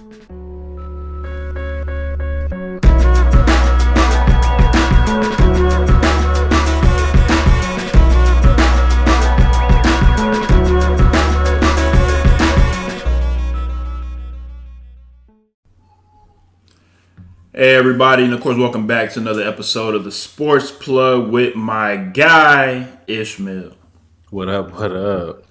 Hey everybody, and of course, welcome back to another episode of the Sports Plug with my guy Ishmael. What up? What up?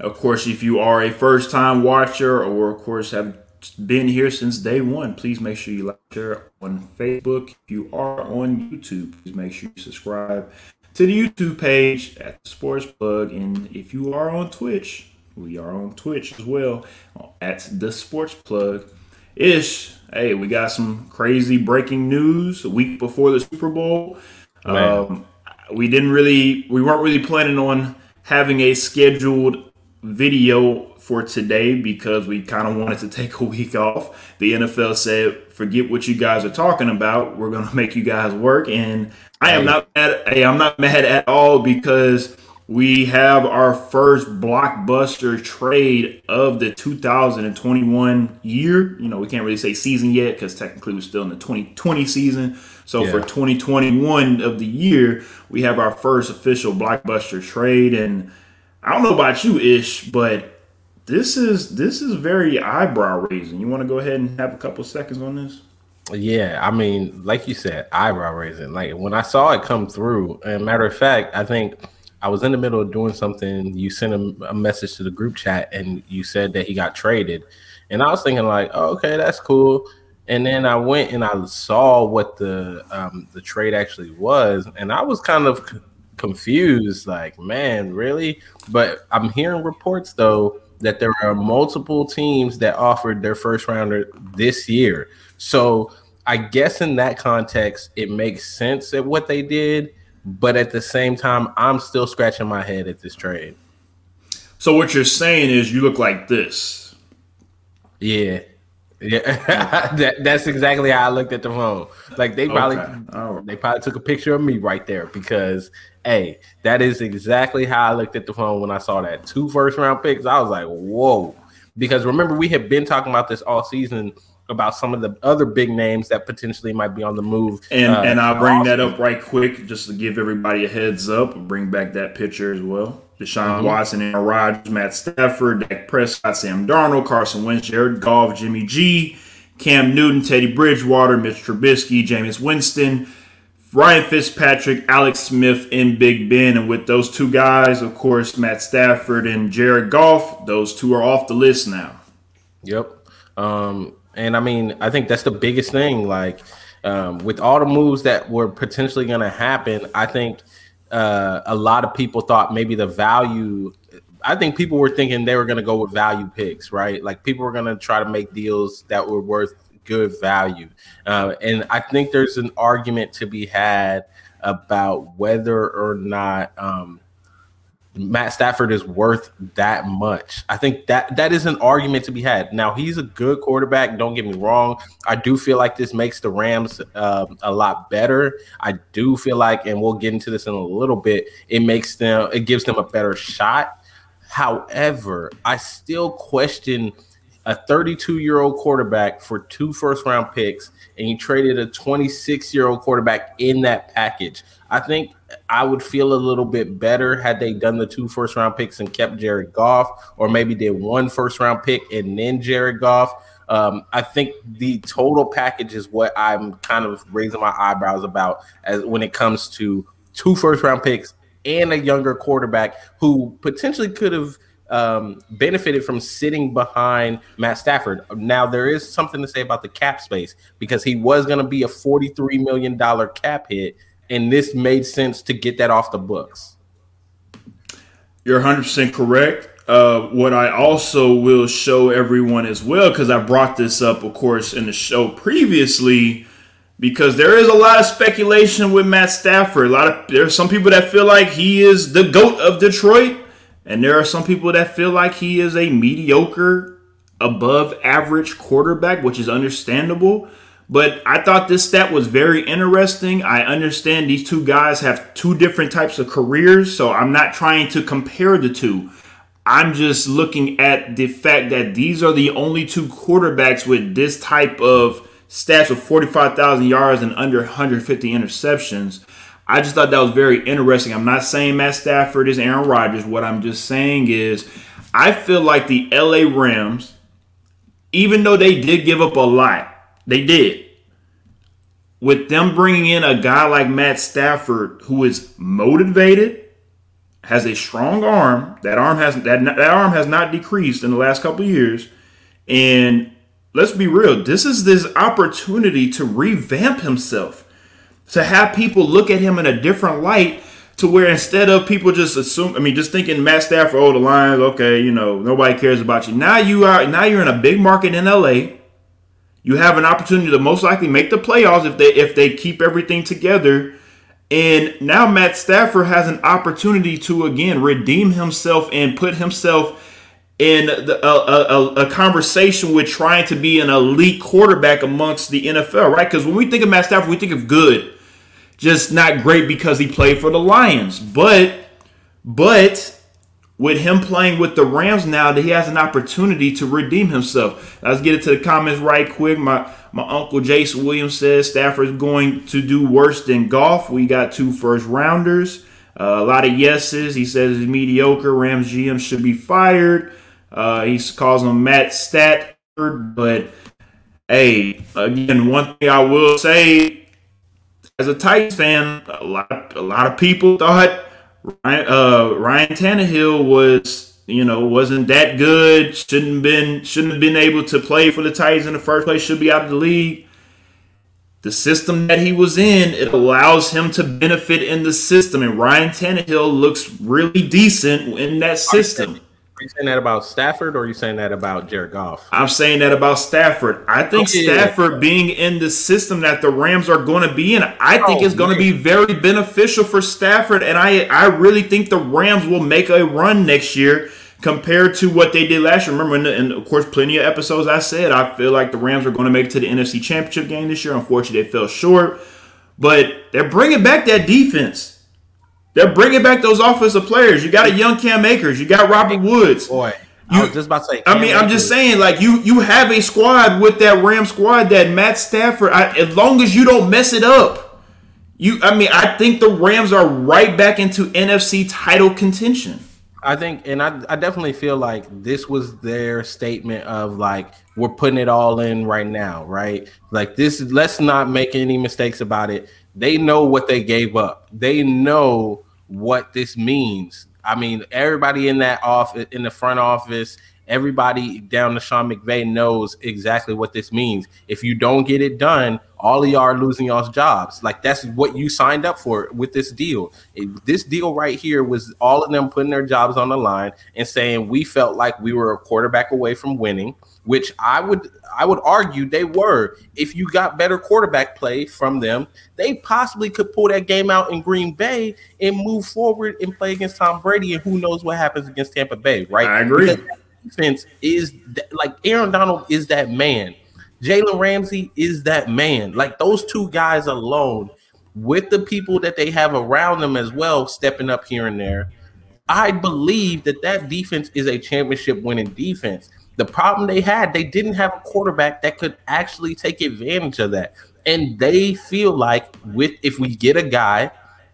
Of course, if you are a first-time watcher, or of course have been here since day one, please make sure you like, share on Facebook. If you are on YouTube, please make sure you subscribe to the YouTube page at the Sports Plug, and if you are on Twitch, we are on Twitch as well at the Sports Plug. Ish, hey, we got some crazy breaking news a week before the Super Bowl. Um, we didn't really, we weren't really planning on having a scheduled video for today because we kind of wanted to take a week off. The NFL said, forget what you guys are talking about. We're going to make you guys work. And I am not mad. Hey, I'm not mad at all because we have our first blockbuster trade of the 2021 year. You know, we can't really say season yet because technically we're still in the 2020 season. So yeah. for 2021 of the year, we have our first official blockbuster trade. And I don't know about you, Ish, but this is this is very eyebrow raising. You want to go ahead and have a couple seconds on this? Yeah, I mean, like you said, eyebrow raising. Like when I saw it come through, and matter of fact, I think I was in the middle of doing something. You sent a, a, message to the group chat and you said that he got traded. And I was thinking like, oh, okay, that's cool. And then I went and I saw what the um, the trade actually was, and I was kind of c- confused. Like, man, really? But I'm hearing reports though that there are multiple teams that offered their first rounder this year. So I guess in that context, it makes sense at what they did but at the same time, I'm still scratching my head at this trade. So what you're saying is you look like this. Yeah. Yeah, that, that's exactly how I looked at the phone. Like they probably okay. they probably took a picture of me right there because hey, that is exactly how I looked at the phone when I saw that two first round picks. I was like, whoa. Because remember, we have been talking about this all season about some of the other big names that potentially might be on the move. And uh, and I'll bring that up right quick just to give everybody a heads up. I'll bring back that picture as well. Deshaun mm-hmm. Watson, Aaron Rodgers, Matt Stafford, Dak Prescott, Sam Darnold, Carson Wentz, Jared Goff, Jimmy G, Cam Newton, Teddy Bridgewater, Mitch Trubisky, Jameis Winston, Ryan Fitzpatrick, Alex Smith, and Big Ben. And with those two guys, of course, Matt Stafford and Jared Goff, those two are off the list now. Yep. Um, and I mean, I think that's the biggest thing. Like um, with all the moves that were potentially going to happen, I think uh, a lot of people thought maybe the value. I think people were thinking they were going to go with value picks, right? Like people were going to try to make deals that were worth good value. Uh, and I think there's an argument to be had about whether or not um, Matt Stafford is worth that much. I think that that is an argument to be had. Now he's a good quarterback. Don't get me wrong. I do feel like this makes the Rams uh, a lot better. I do feel like, and we'll get into this in a little bit. It makes them. It gives them a better shot. However, I still question a 32 year old quarterback for two first round picks, and you traded a 26 year old quarterback in that package. I think I would feel a little bit better had they done the two first round picks and kept Jared Goff, or maybe did one first round pick and then Jared Goff. Um, I think the total package is what I'm kind of raising my eyebrows about as when it comes to two first round picks and a younger quarterback who potentially could have um, benefited from sitting behind Matt Stafford. Now there is something to say about the cap space because he was going to be a $43 million cap hit and this made sense to get that off the books. You're 100% correct. Uh, what I also will show everyone as well, because I brought this up, of course, in the show previously, because there is a lot of speculation with Matt Stafford. A lot of there are some people that feel like he is the goat of Detroit, and there are some people that feel like he is a mediocre, above average quarterback, which is understandable. But I thought this stat was very interesting. I understand these two guys have two different types of careers, so I'm not trying to compare the two. I'm just looking at the fact that these are the only two quarterbacks with this type of stats of 45,000 yards and under 150 interceptions. I just thought that was very interesting. I'm not saying Matt Stafford is Aaron Rodgers. What I'm just saying is, I feel like the LA Rams, even though they did give up a lot, they did. With them bringing in a guy like Matt Stafford, who is motivated, has a strong arm. That arm has that that arm has not decreased in the last couple years, and let's be real. This is this opportunity to revamp himself to have people look at him in a different light to where instead of people just assume, I mean, just thinking Matt Stafford, oh, the Lions, okay, you know, nobody cares about you. Now you are, now you're in a big market in LA. You have an opportunity to most likely make the playoffs if they if they keep everything together. And now Matt Stafford has an opportunity to again redeem himself and put himself in the, a, a, a, conversation with trying to be an elite quarterback amongst the NFL, right? Because when we think of Matt Stafford, we think of good just not great because he played for the Lions. But but with him playing with the Rams now, that he has an opportunity to redeem himself. Let's get into the comments right quick. My my uncle Jason Williams says Stafford's going to do worse than Goff. We got two first rounders. Uh, a lot of yeses. He says he's mediocre. Rams GM should be fired. Uh, he calls him Matt Stafford, but hey, again, one thing I will say as a Titans fan, a lot a lot of people thought Ryan, uh, Ryan Tannehill was you know wasn't that good. Shouldn't been shouldn't have been able to play for the Titans in the first place. Should be out of the league. The system that he was in, it allows him to benefit in the system, and Ryan Tannehill looks really decent in that system. Are you saying that about Stafford or are you saying that about Jared Goff? I'm saying that about Stafford. I think yeah. Stafford being in the system that the Rams are going to be in, I think oh, is going to be very beneficial for Stafford. And I, I really think the Rams will make a run next year compared to what they did last year. Remember, and of course, plenty of episodes I said I feel like the Rams are going to make it to the NFC Championship game this year. Unfortunately, they fell short. But they're bringing back that defense. They're bringing back those offensive players. You got a young Cam Akers. You got Robert Woods. Boy, you, I was just about to say. Cam I mean, Akers. I'm just saying, like you, you have a squad with that Ram squad that Matt Stafford. I, as long as you don't mess it up, you. I mean, I think the Rams are right back into NFC title contention. I think, and I, I definitely feel like this was their statement of like we're putting it all in right now, right? Like this, let's not make any mistakes about it they know what they gave up. They know what this means. I mean, everybody in that office, in the front office, everybody down to Sean McVay knows exactly what this means. If you don't get it done, all of y'all are losing y'all's jobs. Like that's what you signed up for with this deal. It, this deal right here was all of them putting their jobs on the line and saying we felt like we were a quarterback away from winning which I would I would argue they were. If you got better quarterback play from them, they possibly could pull that game out in Green Bay and move forward and play against Tom Brady. And who knows what happens against Tampa Bay, right? I agree. defense is that, like Aaron Donald is that man. Jalen Ramsey is that man. Like those two guys alone, with the people that they have around them as well, stepping up here and there. I believe that that defense is a championship winning defense. The problem they had, they didn't have a quarterback that could actually take advantage of that. And they feel like with if we get a guy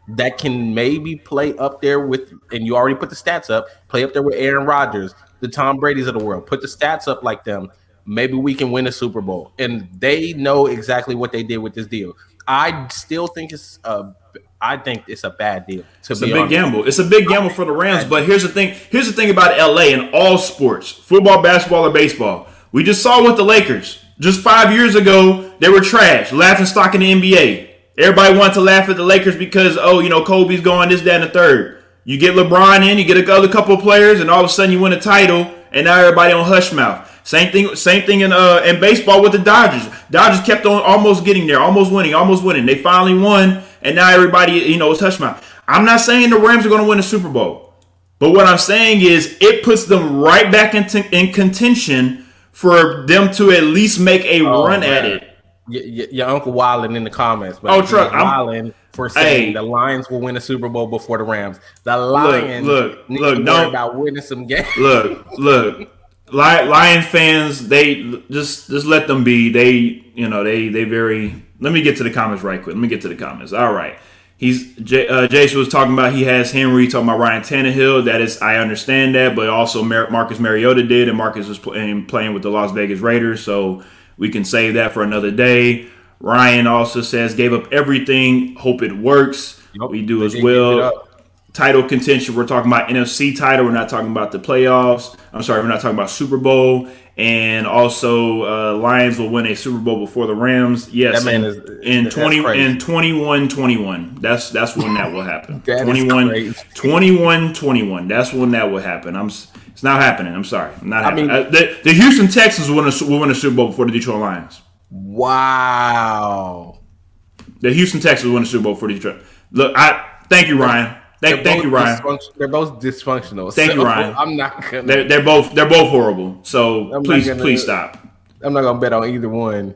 that can maybe play up there with, and you already put the stats up, play up there with Aaron Rodgers, the Tom Brady's of the world, put the stats up like them. Maybe we can win a Super Bowl. And they know exactly what they did with this deal. I still think it's a I think it's a bad deal. To it's a big honest. gamble. It's a big gamble for the Rams. But here's the thing. Here's the thing about LA and all sports, football, basketball, or baseball. We just saw with the Lakers. Just five years ago, they were trash, laughing stock in the NBA. Everybody wanted to laugh at the Lakers because, oh, you know, Kobe's going this, that, and the third. You get LeBron in, you get a other couple of players, and all of a sudden you win a title, and now everybody on hush mouth. Same thing, same thing in uh in baseball with the Dodgers. Dodgers kept on almost getting there, almost winning, almost winning. They finally won, and now everybody, you know, is touch my. I'm not saying the Rams are going to win the Super Bowl, but what I'm saying is it puts them right back into in contention for them to at least make a oh, run man. at it. your, your uncle Wallen in the comments. But oh, truck, Wallen for saying hey, the Lions will win a Super Bowl before the Rams. The Lions look, look, look don't about winning some games. Look, look, Lion fans, they just just let them be. They, you know, they they very. Let me get to the comments right quick. Let me get to the comments. All right. He's J, uh, Jason was talking about he has Henry talking about Ryan Tannehill. That is, I understand that, but also Mar- Marcus Mariota did, and Marcus was playing playing with the Las Vegas Raiders, so we can save that for another day. Ryan also says gave up everything. Hope it works. Yep, we do as well. Title contention. We're talking about NFC title. We're not talking about the playoffs. I'm sorry, we're not talking about Super Bowl and also uh, Lions will win a Super Bowl before the Rams. Yes, in, is, in twenty in 21 21. That's that's when that will happen. 21, 21 21. That's when that will happen. I'm it's not happening. I'm sorry. I'm not I happening. Mean, uh, the, the Houston Texans will win, a, will win a Super Bowl before the Detroit Lions. Wow. The Houston Texans will win a Super Bowl for Detroit. Look, I thank you, Ryan. Thank, thank you, Ryan. They're both dysfunctional. Thank so you, Ryan. I'm not gonna. They're, they're both they're both horrible. So I'm please gonna, please stop. I'm not gonna bet on either one.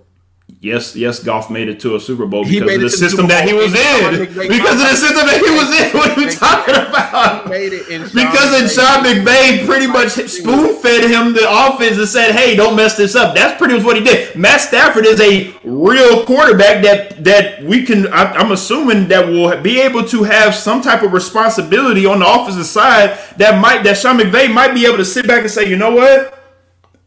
Yes, yes, Goff made it to a Super Bowl because of the system that he was in. Because of the system that he was in. What are you talking about? Because of Sean McVay pretty much spoon fed him the offense and said, "Hey, don't mess this up." That's pretty much what he did. Matt Stafford is a real quarterback that that we can. I'm assuming that will be able to have some type of responsibility on the offensive side. That might that Sean McVay might be able to sit back and say, "You know what."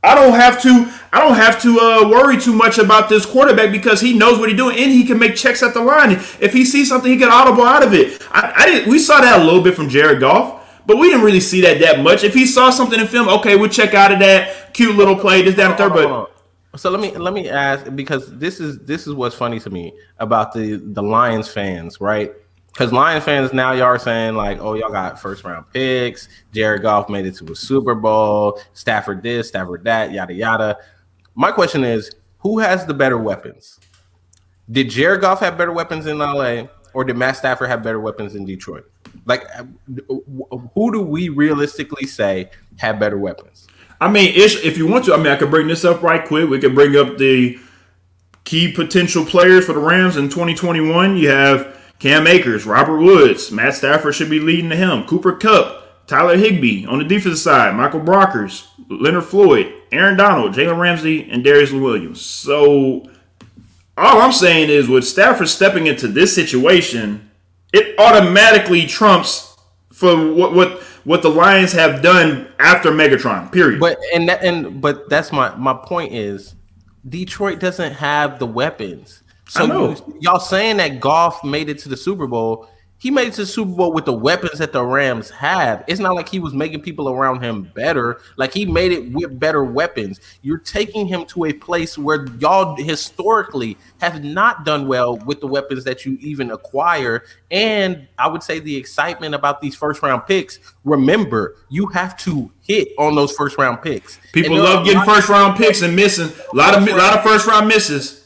I don't have to. I don't have to uh, worry too much about this quarterback because he knows what he's doing and he can make checks at the line. If he sees something, he can audible out of it. I, I did, we saw that a little bit from Jared Goff, but we didn't really see that that much. If he saw something in film, okay, we'll check out of that cute little play, this down third. But so let me let me ask because this is this is what's funny to me about the the Lions fans, right? Because Lion fans now y'all are saying like, oh, y'all got first round picks. Jared Goff made it to a Super Bowl. Stafford this, Stafford that, yada yada. My question is, who has the better weapons? Did Jared Goff have better weapons in LA, or did Matt Stafford have better weapons in Detroit? Like, uh, who do we realistically say have better weapons? I mean, if you want to, I mean, I could bring this up right quick. We could bring up the key potential players for the Rams in 2021. You have Cam Akers, Robert Woods, Matt Stafford should be leading to him. Cooper Kupp, Tyler Higbee on the defensive side, Michael Brockers, Leonard Floyd, Aaron Donald, Jalen Ramsey, and Darious Williams. So all I'm saying is with Stafford stepping into this situation, it automatically trumps for what what what the Lions have done after Megatron. Period. But and that, and but that's my my point is Detroit doesn't have the weapons. So y'all saying that Goff made it to the Super Bowl? He made it to the Super Bowl with the weapons that the Rams have. It's not like he was making people around him better. Like he made it with better weapons. You're taking him to a place where y'all historically have not done well with the weapons that you even acquire. And I would say the excitement about these first round picks. Remember, you have to hit on those first round picks. People love getting first round picks and missing a lot of a lot of first round misses.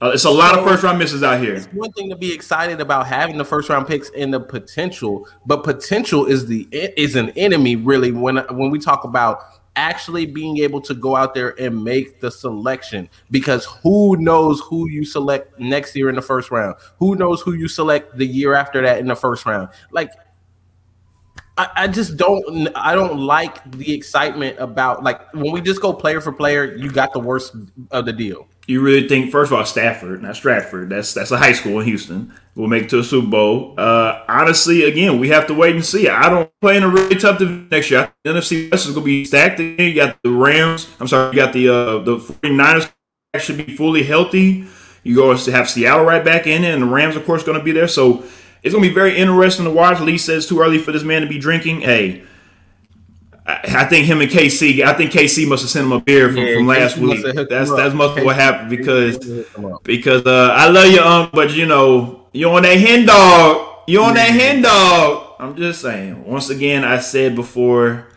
Uh, it's a lot so, of first round misses out here. It's one thing to be excited about having the first round picks and the potential, but potential is the is an enemy really when when we talk about actually being able to go out there and make the selection because who knows who you select next year in the first round? Who knows who you select the year after that in the first round? Like I, I just don't I don't like the excitement about like when we just go player for player, you got the worst of the deal you really think first of all Stafford, not Stratford. That's that's a high school in Houston. Will make it to a Super Bowl. Uh, honestly, again, we have to wait and see. I don't play in a really tough division next year. The NFC West is going to be stacked again. You got the Rams. I'm sorry, you got the uh, the 49ers should be fully healthy. You go to have Seattle right back in it, and the Rams, of course, going to be there. So it's going to be very interesting to watch. Lee says too early for this man to be drinking. Hey, I think him and KC. I think KC must have sent him a beer from, yeah, from last week. That's that's must what happened because because uh, I love you, um, but you know you on that hen dog. You on that hen dog. I'm just saying. Once again, I said before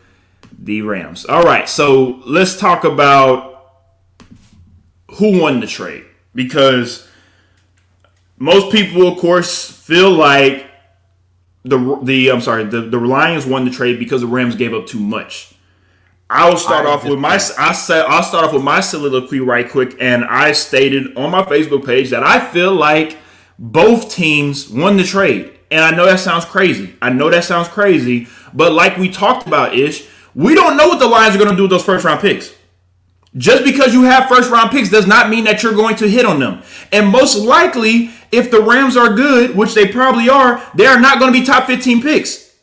the Rams. All right, so let's talk about who won the trade because most people, of course, feel like the the I'm sorry, the, the Lions won the trade because the Rams gave up too much. I'll start I off with my I said I'll start off with my soliloquy right quick, and I stated on my Facebook page that I feel like both teams won the trade. And I know that sounds crazy. I know that sounds crazy, but like we talked about, ish, we don't know what the Lions are going to do with those first round picks. Just because you have first round picks does not mean that you're going to hit on them. And most likely, if the Rams are good, which they probably are, they are not going to be top 15 picks.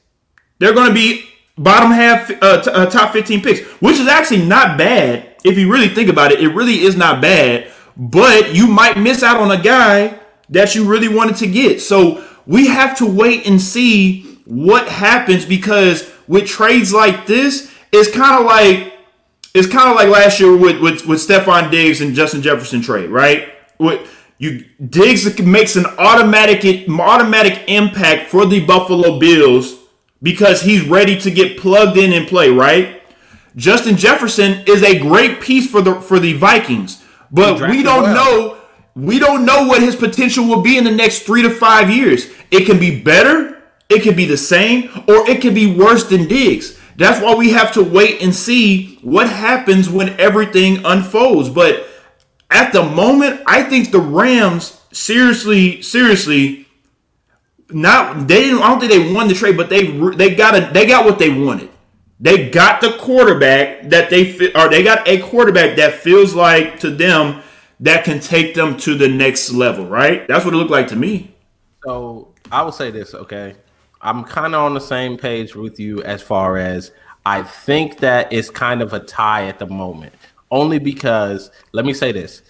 They're going to be bottom half, uh, t- uh, top 15 picks, which is actually not bad. If you really think about it, it really is not bad. But you might miss out on a guy that you really wanted to get. So we have to wait and see what happens because with trades like this, it's kind of like it's kind of like last year with with with Stefon Diggs and Justin Jefferson trade, right? With you Diggs makes an automatic automatic impact for the Buffalo Bills because he's ready to get plugged in and play, right? Justin Jefferson is a great piece for the for the Vikings, but we don't well. know we don't know what his potential will be in the next three to five years. It can be better, it can be the same, or it can be worse than Diggs. That's why we have to wait and see what happens when everything unfolds. But at the moment, I think the Rams seriously, seriously, not they didn't. I don't think they won the trade, but they they got a they got what they wanted. They got the quarterback that they or they got a quarterback that feels like to them that can take them to the next level, right? That's what it looked like to me. So I will say this, okay? I'm kind of on the same page with you as far as I think that it's kind of a tie at the moment. Only because let me say this.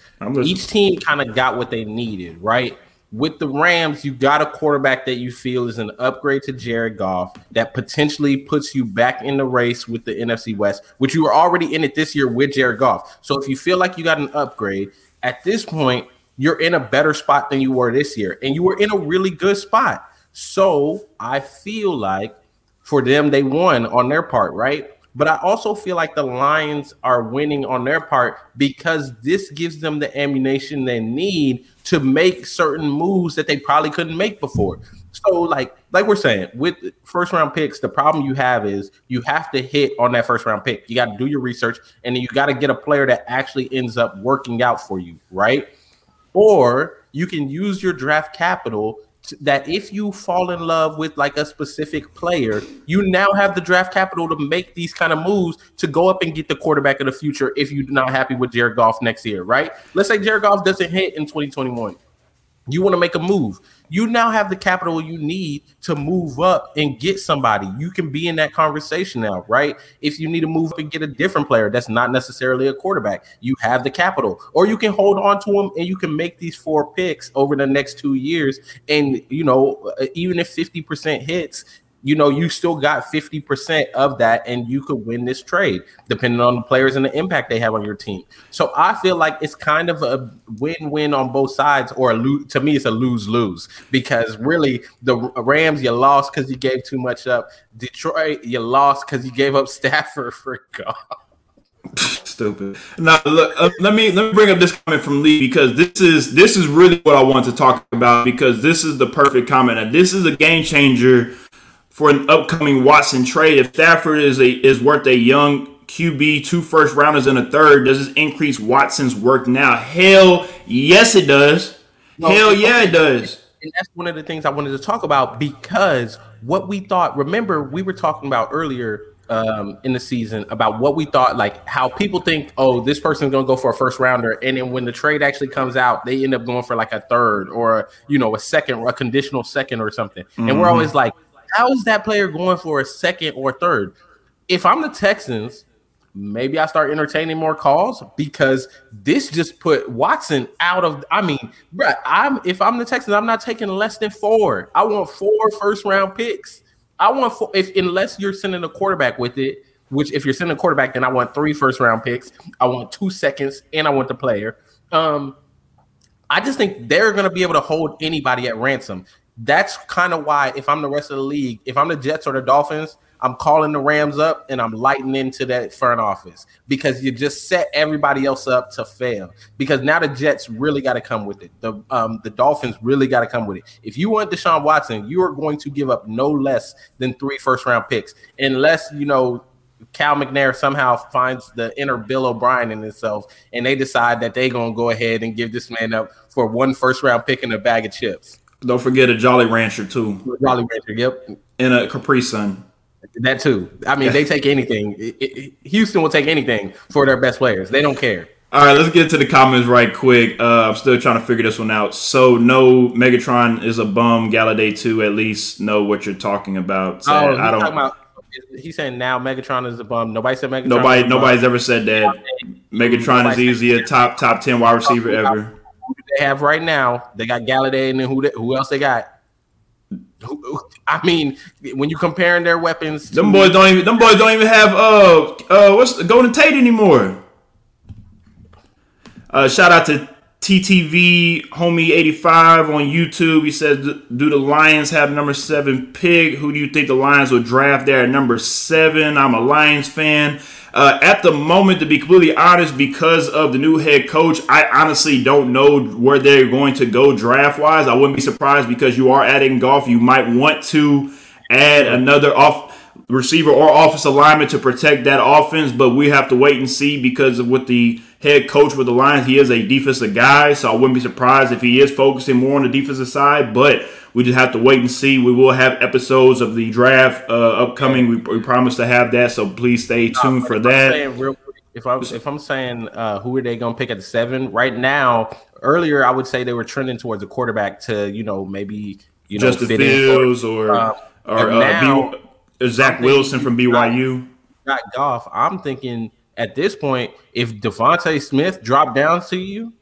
Each team kind of got what they needed, right? With the Rams, you got a quarterback that you feel is an upgrade to Jared Goff that potentially puts you back in the race with the NFC West, which you were already in it this year with Jared Goff. So if you feel like you got an upgrade, at this point, you're in a better spot than you were this year, and you were in a really good spot. So I feel like for them, they won on their part, right? But I also feel like the Lions are winning on their part because this gives them the ammunition they need to make certain moves that they probably couldn't make before. So, like, like we're saying, with first round picks, the problem you have is you have to hit on that first round pick. You got to do your research, and then you got to get a player that actually ends up working out for you, right? Or you can use your draft capital that if you fall in love with like a specific player, you now have the draft capital to make these kind of moves to go up and get the quarterback of the future if you're not happy with Jared Goff next year, right? Let's say Jared Goff doesn't hit in 2021. You want to make a move. You now have the capital you need to move up and get somebody. You can be in that conversation now, right? If you need to move up and get a different player that's not necessarily a quarterback, you have the capital. Or you can hold on to them and you can make these four picks over the next two years. And, you know, even if 50% hits, you know, you still got 50% of that and you could win this trade depending on the players and the impact they have on your team. So I feel like it's kind of a win-win on both sides or a to me it's a lose-lose because really the Rams you lost cuz you gave too much up. Detroit you lost cuz you gave up Stafford for God. Stupid. Now look, uh, let me let me bring up this comment from Lee because this is this is really what I want to talk about because this is the perfect comment. And this is a game changer for an upcoming Watson trade. If Stafford is a is worth a young QB, two first rounders and a third, does this increase Watson's work now? Hell yes, it does. No, Hell yeah, it does. And that's one of the things I wanted to talk about because what we thought. Remember, we were talking about earlier um, in the season about what we thought, like how people think, oh, this person's gonna go for a first rounder, and then when the trade actually comes out, they end up going for like a third or you know a second, a conditional second or something. Mm-hmm. And we're mm-hmm. always like, how is that player going for a second or third? If I'm the Texans, maybe I start entertaining more calls because this just put Watson out of. I mean, bro, I'm if I'm the Texans, I'm not taking less than four. I want four first round picks. I want four. If unless you're sending a quarterback with it, which if you're sending a quarterback, then I want three first round picks. I want two seconds, and I want the player. Um, I just think they're going to be able to hold anybody at ransom that's kind of why if I'm the rest of the league, if I'm the Jets or the Dolphins, I'm calling the Rams up and I'm lighting into that front office because you just set everybody else up to fail. Because now the Jets really got to come with it. The um, the Dolphins really got to come with it. If you want Deshaun Watson, you are going to give up no less than three first round picks, unless you know Cal McNair somehow finds the inner Bill O'Brien in himself, and they decide that they're gonna go ahead and give this man up for one first round pick and a bag of chips. Don't forget a Jolly Rancher too. Jolly Rancher, yep, and a Capri Sun. That too. I mean, they take anything. It, it, Houston will take anything for their best players. They don't care. All right, let's get to the comments right quick. Uh, I'm still trying to figure this one out. So, no, Megatron is a bum. Golladay too. At least know what you're talking about. So, oh, I don't. About, he's saying now Megatron is a bum. Nobody said Megatron. Nobody, nobody's ever said that. Megatron nobody is easy a top top ten wide receiver ever. They have right now? They got Golladay, and then who? They, who else they got? I mean, when you comparing their weapons, them boys don't even them boys don't even have uh uh what's Golden Tate anymore. Uh, shout out to TTV Homie 85 on YouTube. He says, Do the Lions have number seven pick? Who do you think the Lions will draft there at number seven? I'm a Lions fan. Uh, at the moment, to be completely honest, because of the new head coach, I honestly don't know where they're going to go draft wise. I wouldn't be surprised because you are adding Goff. You might want to add another off receiver or office alignment to protect that offense, but we have to wait and see because of what the head coach with the Lions, he is a defensive guy, so I wouldn't be surprised if he is focusing more on the defensive side. But we just have to wait and see. We will have episodes of the draft uh, upcoming. We, we, promise to have that, so please stay tuned for that. if I if I'm saying uh, who are they going to pick at the seven right now? Earlier, I would say they were trending towards a quarterback to you know maybe you know Justin Fields or um, or uh, now, B- Zach Wilson from BYU. Got Goff. I'm thinking at this point, if DeVonta Smith dropped down to you,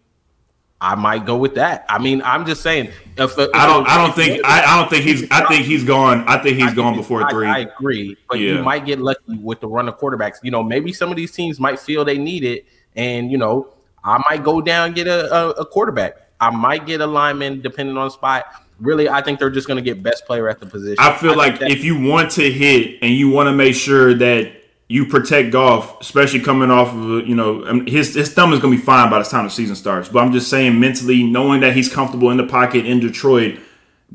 I might go with that. I mean, I'm just saying. If, if I don't, I don't think, I, I, don't think he's. I think he's gone. I think he's I gone before I, three. I agree, but yeah. you might get lucky with the run of quarterbacks. You know, maybe some of these teams might feel they need it, and you know, I might go down and get a, a, a quarterback. I might get a lineman depending on the spot. Really, I think they're just going to get best player at the position. I feel like if you want to hit and you want to make sure that you protect Goff, especially coming off of you know his his thumb is going to be fine by the time the season starts. But I'm just saying mentally, knowing that he's comfortable in the pocket in Detroit,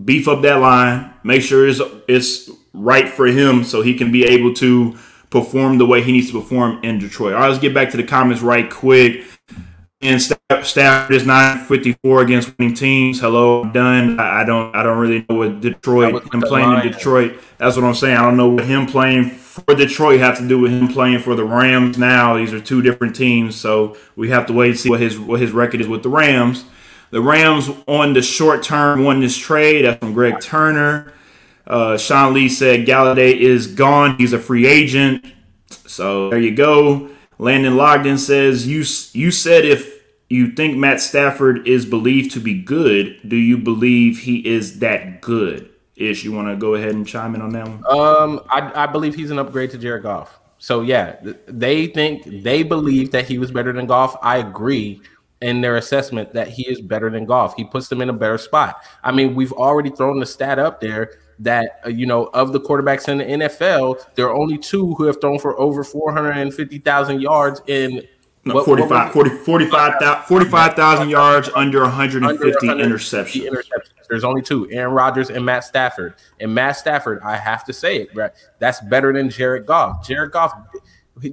beef up that line, make sure it's it's right for him so he can be able to perform the way he needs to perform in Detroit. All right, let's get back to the comments right quick and Stafford is 954 against winning teams. Hello, I'm done. I don't I don't really know what Detroit him playing in Detroit. That's what I'm saying. I don't know what him playing for Detroit have to do with him playing for the Rams now. These are two different teams, so we have to wait and see what his what his record is with the Rams. The Rams on the short term won this trade. That's from Greg Turner. Uh, Sean Lee said Golladay is gone. He's a free agent. So there you go. Landon Logden says you you said if you think Matt Stafford is believed to be good, do you believe he is that good? Ish, you want to go ahead and chime in on that one? Um, I, I believe he's an upgrade to Jared Goff. So yeah, they think they believe that he was better than Goff. I agree in their assessment that he is better than Goff. He puts them in a better spot. I mean, we've already thrown the stat up there that uh, you know of the quarterbacks in the NFL, there are only two who have thrown for over 450,000 yards in no, what, 45, what 40, 45,000 45, yards under 150 under interceptions. interceptions. There's only two, Aaron Rodgers and Matt Stafford. And Matt Stafford, I have to say it, right? That's better than Jared Goff. Jared Goff,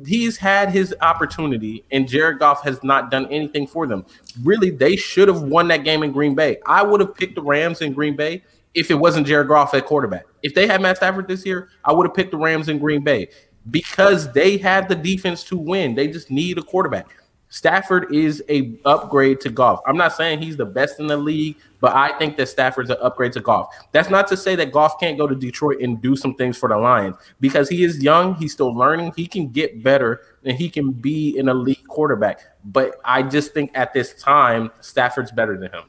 he's had his opportunity, and Jared Goff has not done anything for them. Really, they should have won that game in Green Bay. I would have picked the Rams in Green Bay if it wasn't Jared Goff at quarterback. If they had Matt Stafford this year, I would have picked the Rams in Green Bay because they had the defense to win. They just need a quarterback. Stafford is a upgrade to Goff. I'm not saying he's the best in the league, but I think that Stafford's an upgrade to Goff. That's not to say that Goff can't go to Detroit and do some things for the Lions because he is young, he's still learning, he can get better, and he can be an elite quarterback. But I just think at this time, Stafford's better than him.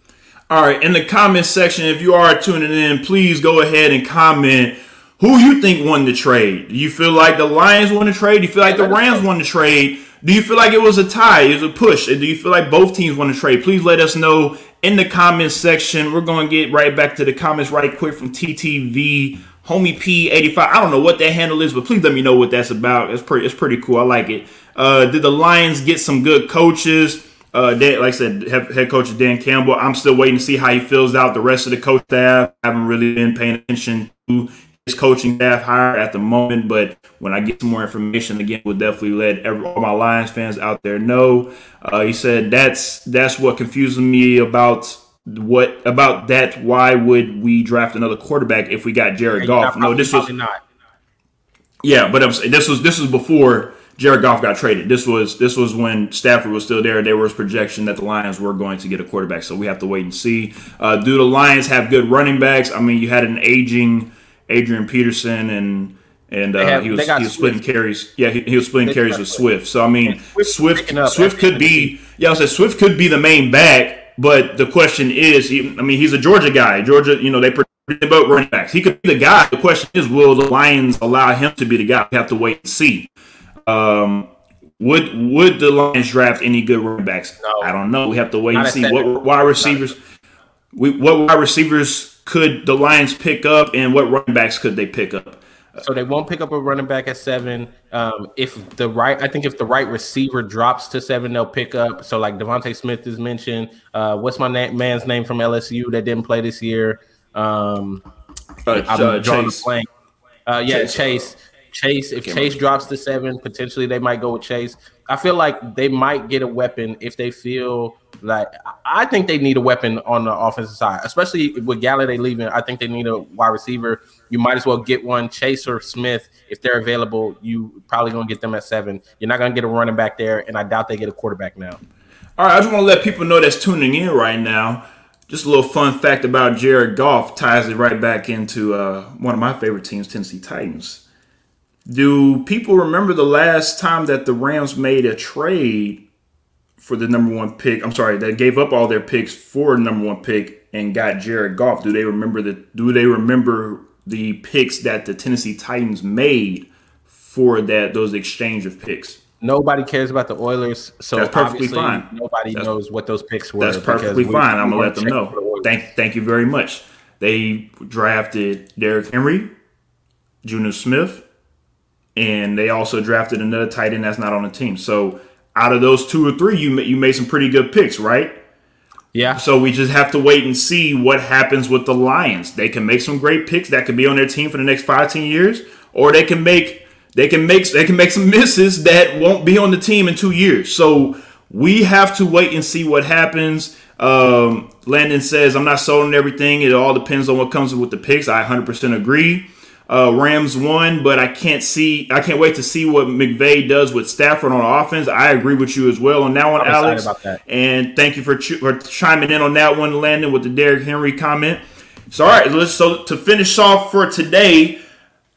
All right, in the comment section, if you are tuning in, please go ahead and comment who you think won the trade. Do you feel like the Lions won the trade? Do you feel like the Rams won the trade? Do you feel like it was a tie? It was a push? Do you feel like both teams won the trade? Please let us know in the comments section. We're going to get right back to the comments right quick from TTV Homie P85. I don't know what that handle is, but please let me know what that's about. It's pretty, it's pretty cool. I like it. Uh, did the Lions get some good coaches? Uh, Dan, like I said, head coach Dan Campbell. I'm still waiting to see how he fills out the rest of the coach staff. I haven't really been paying attention to his coaching staff hire at the moment, but when I get some more information, again, we'll definitely let every, all my Lions fans out there know. Uh, he said that's that's what confuses me about what about that. Why would we draft another quarterback if we got Jared Goff? No, this was not. Yeah, but I'm, this was this was before Jared Goff got traded. This was this was when Stafford was still there. There was projection that the Lions were going to get a quarterback, so we have to wait and see. Uh, do the Lions have good running backs? I mean, you had an aging Adrian Peterson and and uh, have, he was he was splitting carries. Yeah, he, he was splitting they carries with Swift. So I mean, Swift Swift, Swift could be yeah. I said Swift could be the main back, but the question is, he, I mean, he's a Georgia guy. Georgia, you know, they about running backs. He could be the guy. The question is, will the Lions allow him to be the guy? We have to wait and see. Um, would would the Lions draft any good running backs? No. I don't know. We have to wait Not and see what wide receivers. We, what wide receivers could the Lions pick up, and what running backs could they pick up? So they won't pick up a running back at seven. Um, if the right, I think if the right receiver drops to seven, they'll pick up. So like DeVonta Smith is mentioned. Uh, what's my na- man's name from LSU that didn't play this year? Um, uh, I'm uh, drawing Chase. Uh, yeah, Chase. Chase. Chase, if Chase drops to seven, potentially they might go with Chase. I feel like they might get a weapon if they feel like I think they need a weapon on the offensive side, especially with Golladay leaving. I think they need a wide receiver. You might as well get one, Chase or Smith, if they're available. You probably gonna get them at seven. You're not gonna get a running back there, and I doubt they get a quarterback now. All right, I just want to let people know that's tuning in right now. Just a little fun fact about Jared Goff ties it right back into uh, one of my favorite teams, Tennessee Titans. Do people remember the last time that the Rams made a trade for the number one pick? I'm sorry, that gave up all their picks for a number one pick and got Jared Goff. Do they remember the do they remember the picks that the Tennessee Titans made for that those exchange of picks? Nobody cares about the Oilers, so that's perfectly fine. Nobody that's, knows what those picks were. That's perfectly fine. I'm gonna let them know. Thank, thank you very much. They drafted Derrick Henry, Jonnu Smith, and they also drafted another tight end that's not on the team. So out of those two or three, you you made some pretty good picks, right? Yeah. So we just have to wait and see what happens with the Lions. They can make some great picks that could be on their team for the next five, ten years, or they can make they can make they can make some misses that won't be on the team in two years. So we have to wait and see what happens. Um, Landon says, "I'm not sold on everything. It all depends on what comes with the picks." I 100% agree. Uh, Rams won, but I can't see. I can't wait to see what McVay does with Stafford on offense. I agree with you as well on that one, Alex. And thank you for, ch- for chiming in on that one, Landon, with the Derrick Henry comment. So, all right, let's so to finish off for today.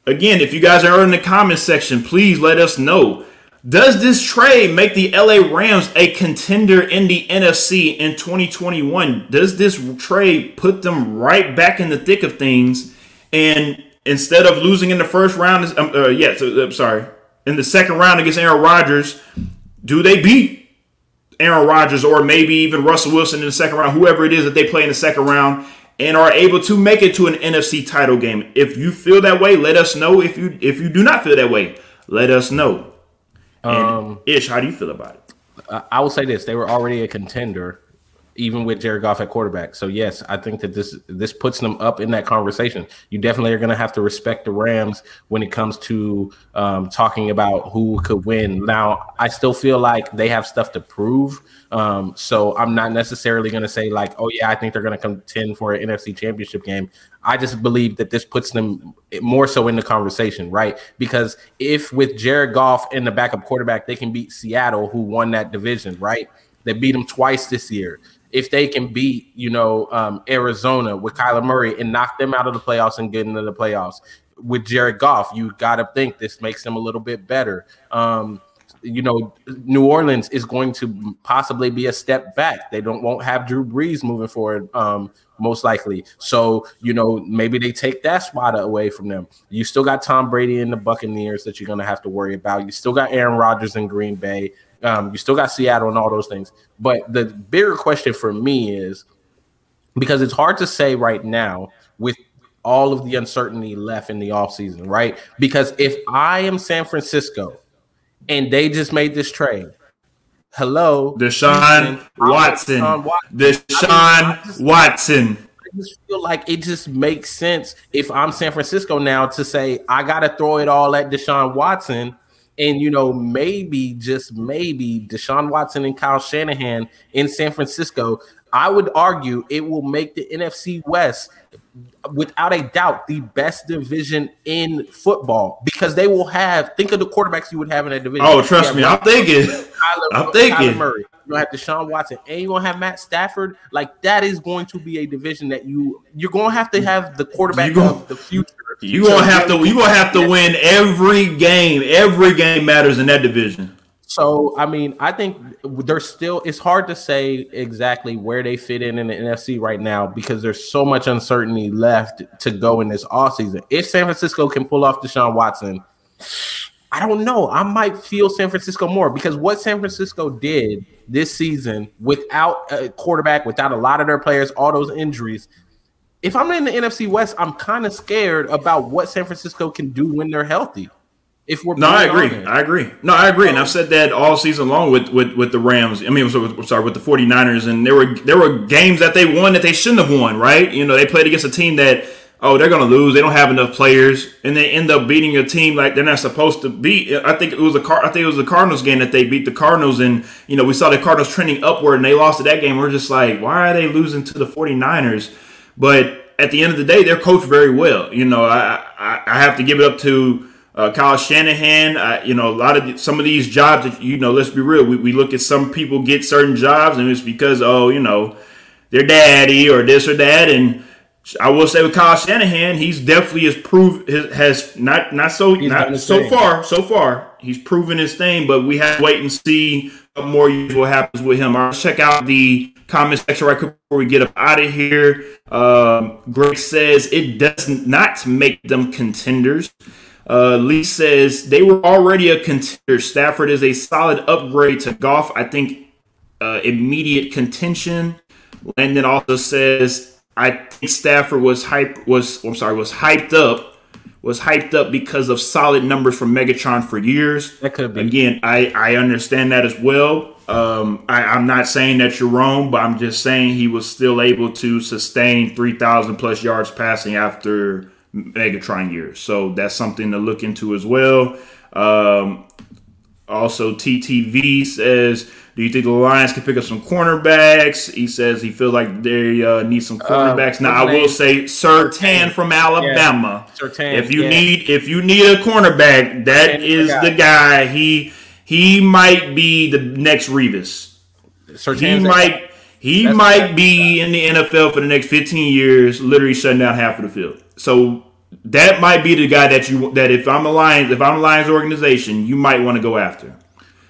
Again, if you guys are in the comment section, please let us know. Does this trade make the LA Rams a contender in the NFC in 2021? Does this trade put them right back in the thick of things? And instead of losing in the first round, um, uh, yeah, so, I'm sorry, in the second round against Aaron Rodgers, do they beat Aaron Rodgers or maybe even Russell Wilson in the second round, whoever it is that they play in the second round, and are able to make it to an NFC title game? If you feel that way, let us know. If you if you do not feel that way, let us know. And um, Ish, how do you feel about it? I will say this: they were already a contender even with Jared Goff at quarterback. So yes, I think that this this puts them up in that conversation. You definitely are going to have to respect the Rams when it comes to um, talking about who could win. Now, I still feel like they have stuff to prove. Um, so I'm not necessarily going to say like, oh yeah, I think they're going to contend for an NFC Championship game. I just believe that this puts them more so in the conversation, right? Because if with Jared Goff in the backup quarterback, they can beat Seattle, who won that division, right? They beat them twice this year if they can beat, you know, um, Arizona with Kyler Murray and knock them out of the playoffs and get into the playoffs. With Jared Goff, you got to think this makes them a little bit better. Um, you know, New Orleans is going to possibly be a step back. They don't won't have Drew Brees moving forward, um, most likely. So you know, maybe they take that spot away from them. You still got Tom Brady and the Buccaneers that you're going to have to worry about. You still got Aaron Rodgers in Green Bay. Um, you still got Seattle and all those things. But the bigger question for me is because it's hard to say right now with all of the uncertainty left in the offseason, right? Because if I am San Francisco and they just made this trade, hello, Deshaun Watson. Deshaun Watson. I just feel like it just makes sense if I'm San Francisco now to say I got to throw it all at Deshaun Watson. And you know, maybe just maybe Deshaun Watson and Kyle Shanahan in San Francisco. I would argue it will make the NFC West without a doubt the best division in football because they will have think of the quarterbacks you would have in that division. Oh, trust me, I'm thinking. I'm thinking. Murray. You're gonna have Deshaun Watson and you're gonna have Matt Stafford. Like that is going to be a division that you you're gonna have to have the quarterback gonna, of the future. You're gonna have to you're gonna have to win every game. Every game matters in that division. So I mean, I think there's still it's hard to say exactly where they fit in in the NFC right now because there's so much uncertainty left to go in this off season. If San Francisco can pull off Deshaun Watson, I don't know. I might feel San Francisco more because what San Francisco did this season without a quarterback, without a lot of their players, all those injuries. If I'm in the NFC West, I'm kind of scared about what San Francisco can do when they're healthy. If we're no, I agree. I agree. No, I agree, and I've said that all season long with with, with the Rams. I mean, sorry, sorry, with the 49ers, and there were there were games that they won that they shouldn't have won. Right? You know, they played against a team that oh they're going to lose. They don't have enough players, and they end up beating a team like they're not supposed to beat. I think it was a car. I think it was the Cardinals game that they beat the Cardinals, and you know we saw the Cardinals trending upward, and they lost to that game. We're just like, why are they losing to the 49ers? But at the end of the day, they're coached very well. You know, I I, I have to give it up to uh, Kyle Shanahan, uh, you know, a lot of some of these jobs that you know, let's be real. We, we look at some people get certain jobs, and it's because oh, you know, their daddy or this or that. And I will say with Kyle Shanahan, he's definitely has proved has not not so he's not so far so far he's proven his thing. But we have to wait and see what more years what happens with him. All right, check out the comment section right before we get up out of here. Um, Greg says it does not make them contenders. Uh, Lee says they were already a contender. Stafford is a solid upgrade to Goff. I think uh, immediate contention. Landon also says I think Stafford was hype was I'm sorry was hyped up was hyped up because of solid numbers from Megatron for years. That could be again. I I understand that as well. Um, I, I'm not saying that you're wrong, but I'm just saying he was still able to sustain 3,000 plus yards passing after Megatron years. So that's something to look into as well. Um, also, TTV says, "Do you think the Lions can pick up some cornerbacks?" He says he feels like they uh, need some uh, cornerbacks. Uh, now, I will say, Surtain from Alabama. Yeah. Surtain, if you yeah. need if you need a cornerback, that Surtain is the guy. He he might be the next Revis. Surtain he might he might be in the NFL for the next 15 years, literally shutting down half of the field. So that might be the guy that you that if I'm a Lions if I'm a Lions organization, you might want to go after.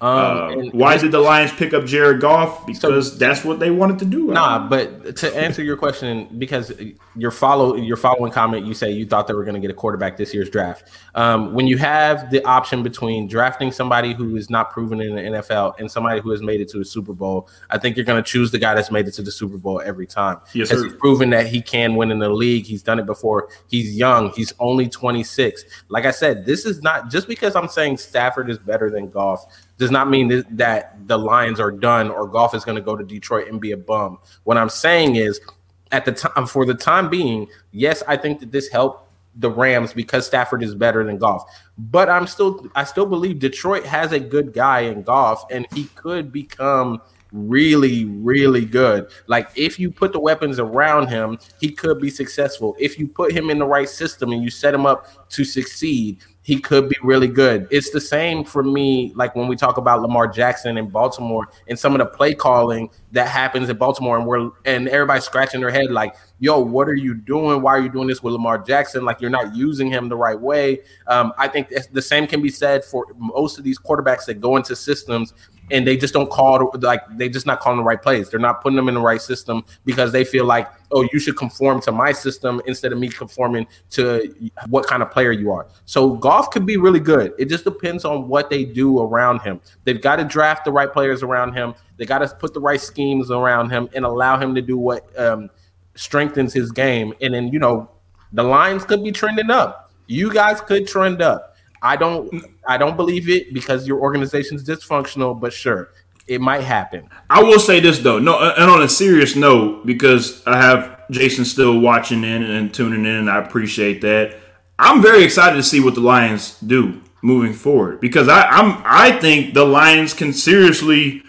Um, uh, why did the Lions pick up Jared Goff? Because so, that's what they wanted to do. Nah, but to answer your question, because your follow your following comment, you say you thought they were going to get a quarterback this year's draft. Um, when you have the option between drafting somebody who is not proven in the NFL and somebody who has made it to the Super Bowl, I think you're going to choose the guy that's made it to the Super Bowl every time. Yes, sir. He's proven that he can win in the league. He's done it before. He's young. He's only 26. Like I said, this is not just because I'm saying Stafford is better than Goff does not mean that the Lions are done or Goff is going to go to Detroit and be a bum. What I'm saying is, at the time, uh, for the time being, yes, I think that this helped the Rams because Stafford is better than Goff. But I'm still, I still believe Detroit has a good guy in Goff, and he could become really, really good. Like if you put the weapons around him, he could be successful. If you put him in the right system and you set him up to succeed, he could be really good. It's the same for me, like when we talk about Lamar Jackson in Baltimore and some of the play calling that happens in Baltimore, and we're and everybody's scratching their head like, "Yo, what are you doing? Why are you doing this with Lamar Jackson? Like you're not using him the right way." Um, I think the same can be said for most of these quarterbacks that go into systems and they just don't call like they just not calling the right plays. They're not putting them in the right system because they feel like, oh, you should conform to my system instead of me conforming to what kind of player you are. So Goff could be really good. It just depends on what they do around him. They've got to draft the right players around him. They got to put the right schemes around him and allow him to do what um, strengthens his game. And then you know the lines could be trending up. You guys could trend up. I don't I don't believe it because your organization's dysfunctional, but sure, it might happen. I will say this though, no, uh, and on a serious note, because I have Jason still watching in and tuning in, and I appreciate that. I'm very excited to see what the Lions do moving forward because I, I'm I think the Lions can seriously,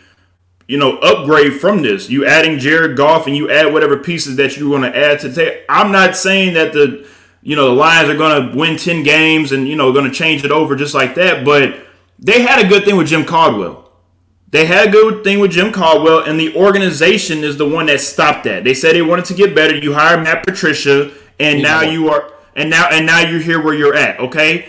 you know, upgrade from this. You adding Jared Goff and you add whatever pieces that you want to add to take. I'm not saying that the you know the Lions are going to win ten games and you know going to change it over just like that, but they had a good thing with Jim Caldwell. They had a good thing with Jim Caldwell, and the organization is the one that stopped that. They said they wanted to get better. You hired Matt Patricia, and now you are and now and now you're here where you're at. Okay,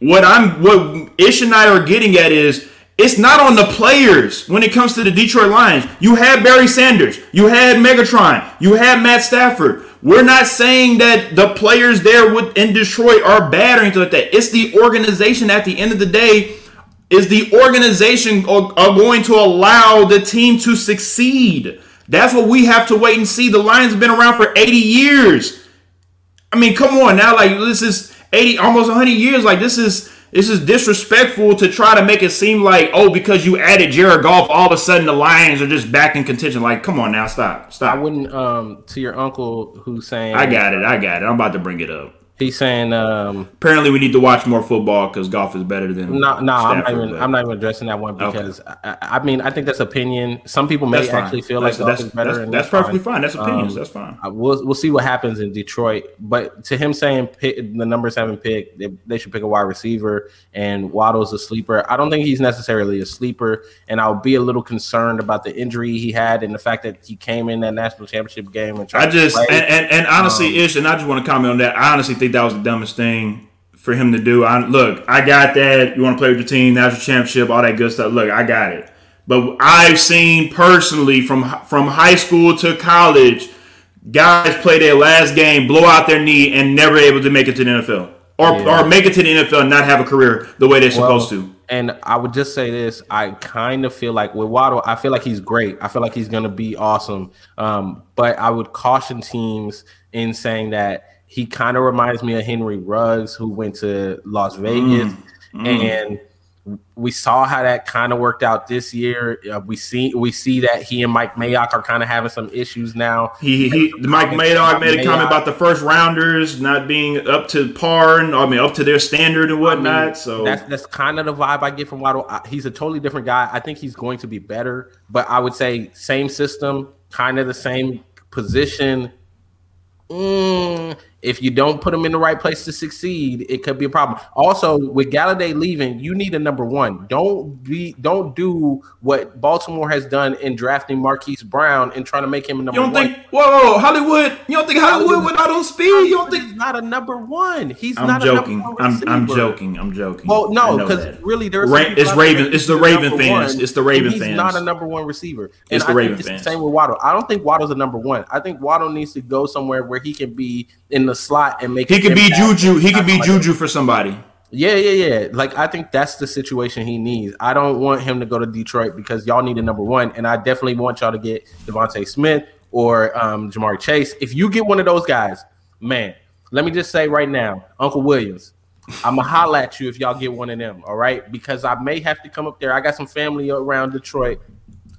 what I'm what Ish and I are getting at is it's not on the players when it comes to the Detroit Lions. You had Barry Sanders, you had Megatron, you had Matt Stafford. We're not saying that the players there in Detroit are bad or anything like that. It's the organization at the end of the day is the organization are, going to allow the team to succeed? That's what we have to wait and see. The Lions have been around for 80 years. I mean, come on now, like this is 80, almost 100 years. Like this is this is disrespectful to try to make it seem like oh because you added Jared Goff, all of a sudden the Lions are just back in contention. Like, come on now, stop, stop. I wouldn't um to your uncle who's saying I got it, I got it. I'm about to bring it up. He's saying um, apparently we need to watch more football because Goff is better than. No, no, I'm not even. But... I'm not even addressing that one because okay. I, I, mean I think that's opinion. Some people may actually feel that's, like that's, Goff is better. That's, that's perfectly fine. fine. That's opinions. Um, that's fine. We'll we'll see what happens in Detroit. But to him saying pick, the number seven pick, they, they, should pick a wide receiver and Waddle's a sleeper. I don't think he's necessarily a sleeper, and I'll be a little concerned about the injury he had and the fact that he came in that national championship game and I just and, and, and honestly, um, Ish, and I just want to comment on that. I honestly think that was the dumbest thing thing for him to do. I look, I got that. You want to play with your team, national championship, all that good stuff. Look, I got it. But I've seen personally from from high school to college, guys play their last game, blow out their knee, and never able to make it to the NFL, or yeah. or make it to the NFL and not have a career the way they're well, supposed to. And I would just say this: I kind of feel like with Waddle, I feel like he's great. I feel like he's going to be awesome. Um, but I would caution teams in saying that he kind of reminds me of Henry Ruggs, who went to Las Vegas, mm, mm. and we saw how that kind of worked out this year. Uh, we see we see that he and Mike Mayock are kind of having some issues now. He, he Mike Mayock made a comment about the first rounders not being up to par and I mean up to their standard and whatnot. I mean, so that's that's kind of the vibe I get from Waddle. He's a totally different guy. I think he's going to be better, but I would say same system, kind of the same position. Mm, if you don't put them in the right place to succeed, it could be a problem. Also, with Golladay leaving, you need a number one. Don't be don't do what Baltimore has done in drafting Marquise Brown and trying to make him a number one. You don't one. think whoa, whoa, Hollywood? You don't think Hollywood, Hollywood without on speed? You don't think he's not a number one? He's I'm not joking. I'm I'm joking. I'm joking. Well, no, because really there's Ra- it's Raven. It's the Raven fans. One, it's the Raven he's fans. He's not a number one receiver. And it's the I Raven fans. It's the same with Waddle. I don't think Waddle's a number one. I think Waddle needs to go somewhere where he can be in the slot and make. He could be Juju. He could be Juju for somebody. Yeah, yeah, yeah. Like I think that's the situation he needs. I don't want him to go to Detroit because y'all need a number one, and I definitely want y'all to get DeVonta Smith or um, Ja'Marr Chase. If you get one of those guys, man, let me just say right now, Uncle Williams, I'm gonna holla at you if y'all get one of them. All right, because I may have to come up there. I got some family around Detroit.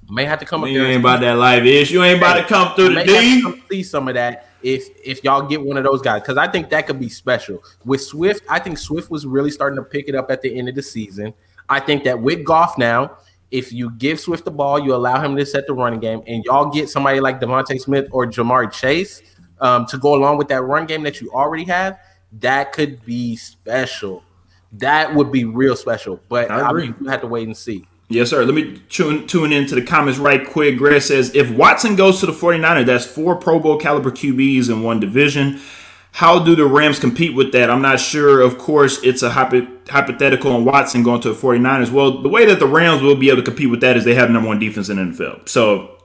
May have to come up there. You ain't about that life ish. You ain't about to come through the D. See some of that if if y'all get one of those guys because I think that could be special. With Swift, I think Swift was really starting to pick it up at the end of the season. I think that with Goff now, if you give Swift the ball, you allow him to set the running game, and y'all get somebody like DeVonta Smith or Ja'Marr Chase um, to go along with that run game that you already have, that could be special. That would be real special. But I, I mean, you have to wait and see. Yes, sir. Let me tune, tune into the comments right quick. Greg says, if Watson goes to the 49ers, that's four Pro Bowl caliber QBs in one division. How do the Rams compete with that? I'm not sure. Of course, it's a hypothetical on Watson going to the 49ers. Well, the way that the Rams will be able to compete with that is they have number one defense in the NFL. So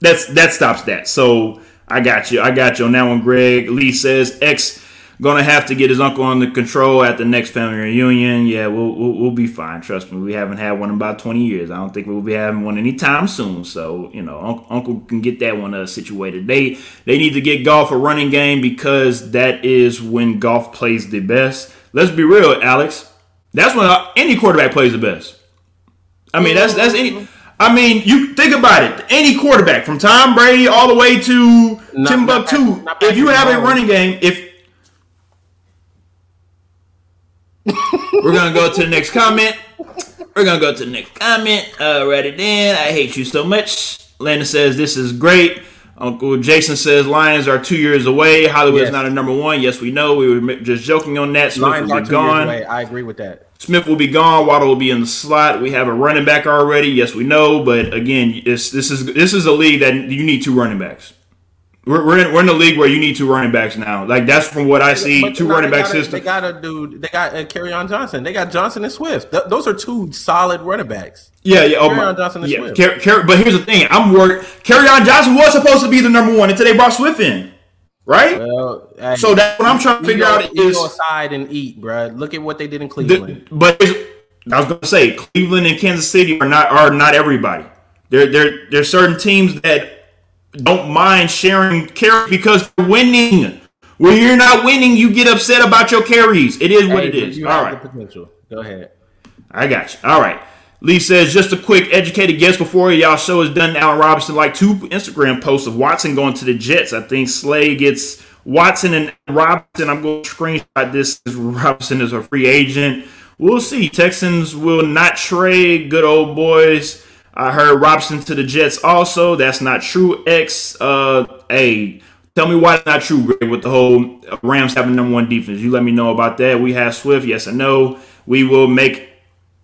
that's that stops that. So I got you. I got you on that one, Greg. Lee says X Gonna have to get his uncle under control at the next family reunion. Yeah, we'll, we'll, we'll be fine. Trust me, we haven't had one in about twenty years. I don't think we'll be having one anytime soon. So you know, un- uncle can get that one uh, situated. They they need to get Goff a running game because that is when Goff plays the best. Let's be real, Alex. That's when uh, any quarterback plays the best. I mean, that's that's any. I mean, you think about it. Any quarterback, from Tom Brady all the way to not, Timbuktu, not, not if you have a running game, if we're gonna go to the next comment. We're gonna go to the next comment. Uh, write it in. I hate you so much. Landon says this is great. Uncle Jason says Lions are two years away. Hollywood yes. is not a number one. Yes, we know. We were just joking on that. Smith Lions will be gone. I agree with that. Smith will be gone. Waddle will be in the slot. We have a running back already. Yes, we know. But again, this this is this is a league that you need two running backs. We're, we're, in, we're in the league where you need two running backs now. Like that's from what I see. But two running back system. They got a dude. They got uh, Kerryon Johnson. They got Johnson and Swift. Th- those are two solid running backs. Yeah, yeah. Oh, Johnson and yeah. Swift. Car- Car- but here's the thing. I'm worried. Kerryon Johnson was supposed to be the number one until they brought Swift in. Right. Well, so that's what I'm trying to figure go, out is go aside and eat, bro. Look at what they did in Cleveland. The, but I was going to say Cleveland and Kansas City are not are not everybody. There there there's certain teams that don't mind sharing carries because they're winning. When you're not winning, you get upset about your carries. It is what hey, it is. All right. potential. Go ahead. I got you. All right. Lee says, just a quick educated guess before y'all show is done. Allen Robinson like two Instagram posts of Watson going to the Jets. I think Saleh gets Watson and Robinson. I'm going to screenshot this. Robinson is a free agent. We'll see. Texans will not trade good old boys. I heard Robinson to the Jets also. That's not true. X, uh, hey, tell me why it's not true, Greg, with the whole Rams having number one defense. You let me know about that. We have Swift. Yes, I know. We will make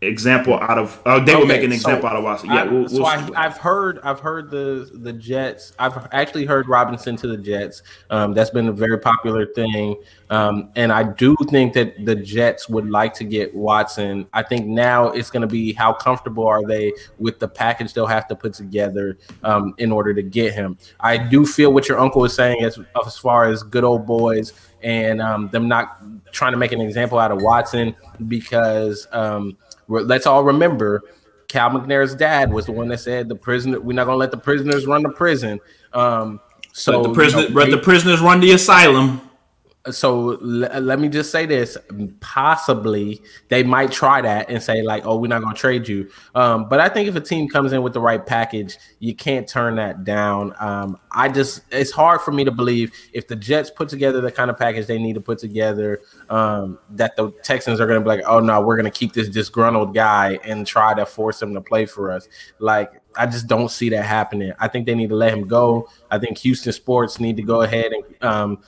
example out of uh, they okay, will make an example so out of Watson. Yeah, we'll, so I, have heard I've heard the the Jets. I've actually heard Robinson to the Jets. Um, that's been a very popular thing, um, and I do think that the Jets would like to get Watson. I think now it's going to be how comfortable are they with the package they'll have to put together um, in order to get him. I do feel what your uncle is saying as as far as good old boys and um, them not trying to make an example out of Watson because um, let's all remember Cal McNair's dad was the one that said the prisoner we're not gonna let the prisoners run the prison. Um, so let the, prison, you know, let the prisoners run the asylum so l- let me just say this possibly they might try that and say like oh we're not going to trade you um, but i think if a team comes in with the right package you can't turn that down um, i just it's hard for me to believe if the jets put together the kind of package they need to put together um, that the texans are going to be like oh no we're going to keep this disgruntled guy and try to force him to play for us like I just don't see that happening. I think they need to let him go. I think Houston sports need to go ahead and um,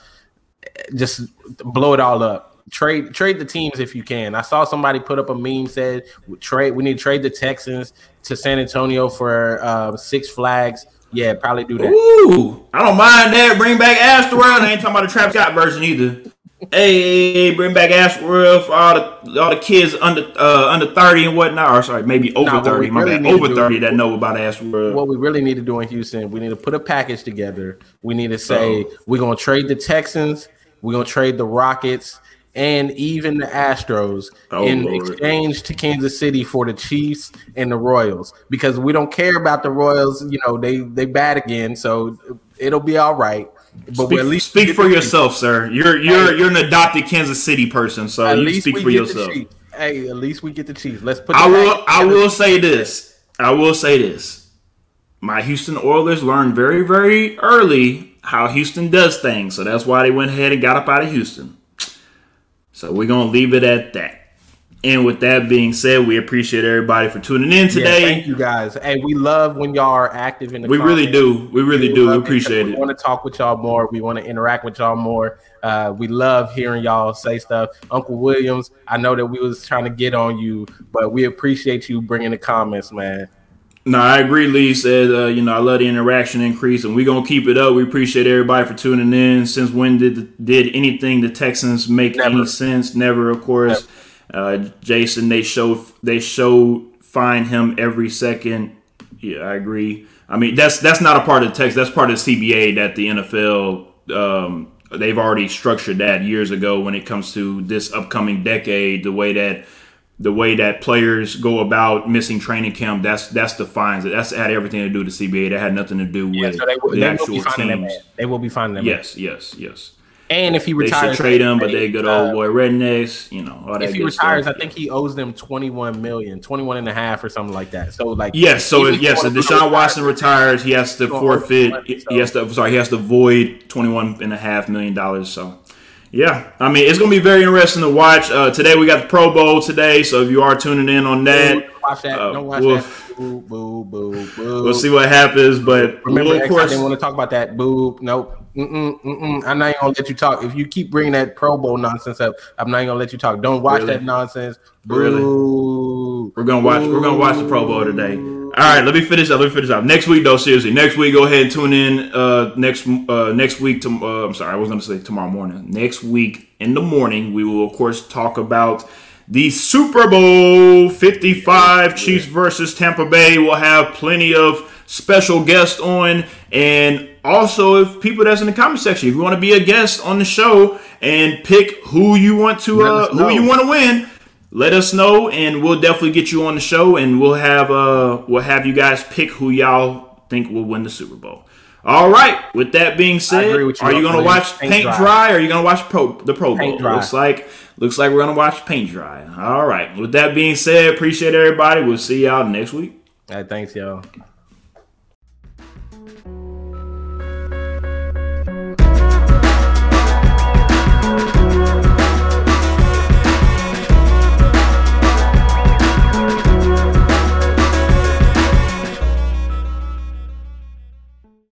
just blow it all up. Trade trade the teams if you can. I saw somebody put up a meme said trade. We need to trade the Texans to San Antonio for uh, Six Flags. Yeah, probably do that. Ooh, I don't mind that. Bring back Astroworld. I ain't talking about the Trap Scott version either. hey, bring back Astroworld for all the all the kids under uh, under thirty and whatnot. Or sorry, maybe over thirty. My really bad, over thirty that know about Astroworld. What we really need to do in Houston, we need to put a package together. We need to say oh. we're gonna trade the Texans we're gonna trade the Rockets and even the Astros oh, in Lord. exchange to Kansas City for the Chiefs and the Royals because we don't care about the Royals. You know they they bad again, so it'll be all right. But speak, at least speak for yourself, team. sir. You're you're hey, you're an adopted Kansas City person, so you speak for yourself. Hey, at least we get the Chiefs. Let's put. I will. I will say this. I will say this. My Houston Oilers learned very very early how Houston does things. So that's why they went ahead and got up out of Houston. So we're going to leave it at that. And with that being said, we appreciate everybody for tuning in today. Yeah, thank you guys. Hey, we love when y'all are active in the. We comments. really do. We really we do. We appreciate it. We want to talk with y'all more. We want to interact with y'all more. Uh, we love hearing y'all say stuff. Uncle Williams, I know that we was trying to get on you, but we appreciate you bringing the comments, man. No, I agree. Lee said, uh, you know, I love the interaction increase, and we're gonna keep it up. We appreciate everybody for tuning in. Since when did did anything the Texans make Never. any sense? Never, of course. Uh, Jason, they show they show find him every second. Yeah, I agree. I mean, that's that's not a part of the text. That's part of the CBA that the NFL um, they've already structured that years ago when it comes to this upcoming decade. The way that the way that players go about missing training camp, that's that's defines it. That's had everything to do with the CBA. That had nothing to do with yeah, so they, will, the they actual teams. They will be finding them. Yes, yes, yes. And if he retires, they should trade him, but they- they good uh, old boy rednecks, you know, all that if he good retires, stuff. I think he owes them 21 million, 21 and a half or something like that. So like Yes, so even if, yes, if if Deshaun Watson retires, he has to forfeit. owe money, He has to. Sorry, he has to void twenty one and a half million dollars. So, yeah, I mean, it's gonna be very interesting to watch. Uh, today we got the Pro Bowl today, so if you are tuning in on that, watch that. uh, Don't watch we'll- that. Boo, boo, boo, boo. we'll see what happens. But Remember, of X, I course, didn't want to talk about that. Boo. Nope. Mm-mm, mm-mm. I'm not even gonna let you talk. If you keep bringing that Pro Bowl nonsense up, I'm not even gonna let you talk. Don't watch Really? that nonsense. Really? We're gonna watch. We're gonna watch the Pro Bowl today. All right, let me finish up. Let me finish up. Next week, though, seriously, next week, go ahead and tune in. Uh, next uh, next week. To, uh, I'm sorry, I was gonna say tomorrow morning. Next week in the morning, we will of course talk about the Super Bowl 55 Chiefs versus Tampa Bay. We'll have plenty of special guests on, and also if people that's in the comment section, if you want to be a guest on the show and pick who you want to, uh, who you want to win let us know and we'll definitely get you on the show and we'll have uh we'll have you guys pick who y'all think will win the Super Bowl. All right. With that being said, you, are you gonna watch Paint Paint, Dry. Dry. or are you gonna watch Pro the Pro Paint Bowl? Dry. Looks like looks like we're gonna watch Paint Dry. All right. With that being said, appreciate everybody. We'll see y'all next week. All right, thanks, y'all.